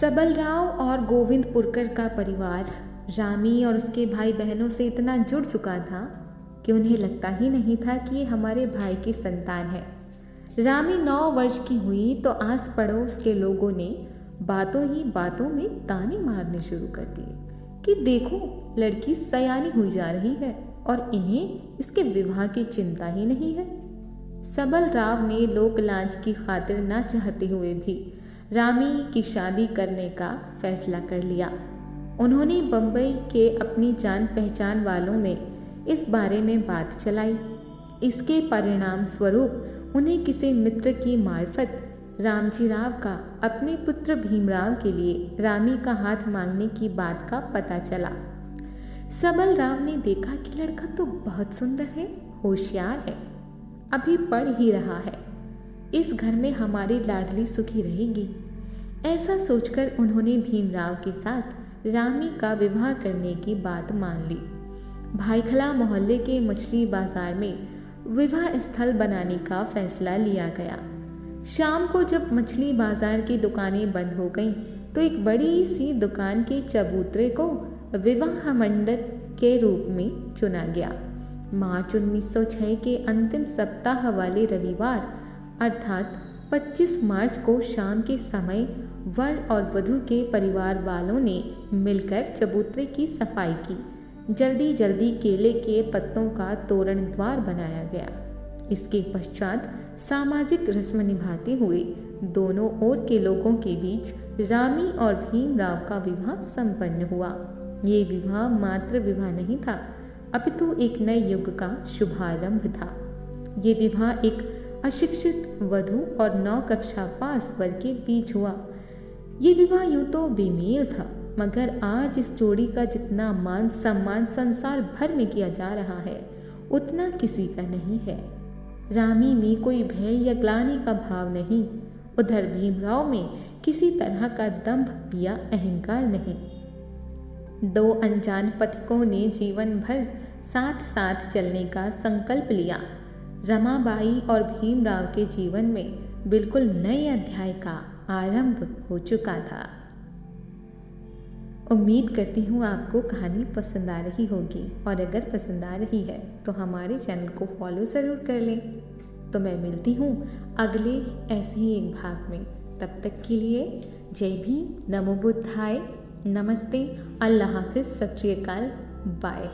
सबलराव और गोविंद पुरकर का परिवार रामी और उसके भाई बहनों से इतना जुड़ चुका था कि उन्हें लगता ही नहीं था कि ये हमारे भाई की संतान है। रामी नौ वर्ष की हुई तो आस पड़ोस के लोगों ने बातों ही बातों में ताने मारने शुरू कर दिए कि देखो, लड़की सयानी हुई जा रही है और इन्हें इसके विवाह की चिंता ही नहीं है। सबल राव ने लोक लाज की खातिर ना चाहते हुए भी रामी की शादी करने का फैसला कर लिया। उन्होंने बम्बई के अपनी जान पहचान वालों में इस बारे में बात चलाई। इसके परिणाम स्वरूप उन्हें किसी मित्र की मार्फत रामजी राव का अपने पुत्र भीमराव के लिए रामी का हाथ मांगने की बात का पता चला। सबल राम ने देखा कि लड़का तो बहुत सुंदर है, होशियार है, अभी पढ़ ही रहा है। इस घर में हमारी लाडली सुखी रहेगी। ऐसा सोचकर उन्होंने भीमराव के साथ रामी का विवाह करने की बात मान ली। भाईखला मोहल्ले के मछली बाज़ार में विवाह स्थल बनाने का फैसला लिया गया। शाम को जब मछली बाज़ार की दुकानें बंद हो गईं तो एक बड़ी सी दुकान के चबूतरे को विवाह मंडप के रूप में चुना गया। मार्च 1906 के अंतिम सप्ताह वाले रविवार अर्थात 25 मार्च को शाम के समय वर और वधु के परिवार वालों ने मिलकर चबूतरे की सफ़ाई की। जल्दी जल्दी केले के पत्तों का तोरण द्वार बनाया गया। इसके पश्चात सामाजिक रस्म निभाते हुए दोनों ओर के लोगों के बीच रामी और भीमराव का विवाह संपन्न हुआ। ये विवाह मात्र विवाह नहीं था, अपितु एक नए युग का शुभारंभ था। ये विवाह एक अशिक्षित, वधु और नौ कक्षा पास वर्ग के बीच हुआ। ये विवाह यूँ तो बेमेल था, मगर आज इस जोड़ी का जितना मान सम्मान संसार भर में किया जा रहा है, उतना किसी का नहीं है। रामी में कोई भय या ग्लानी का भाव नहीं। उधर भीमराव में किसी तरह का दंभ या अहंकार नहीं। दो अनजान पथिकों ने जीवन भर साथ साथ चलने का संकल्प लिया। रमाबाई और भीमराव के जीवन में बिल्कुल नए अध्याय का आरंभ हो चुका था। उम्मीद करती हूँ आपको कहानी पसंद आ रही होगी और अगर पसंद आ रही है तो हमारे चैनल को फॉलो ज़रूर कर लें। तो मैं मिलती हूँ अगले ऐसे ही एक भाग में। तब तक के लिए जय भी नमो बुद्धाय, नमस्ते, अल्लाह हाफिज़, सत श्रीकाल बाय।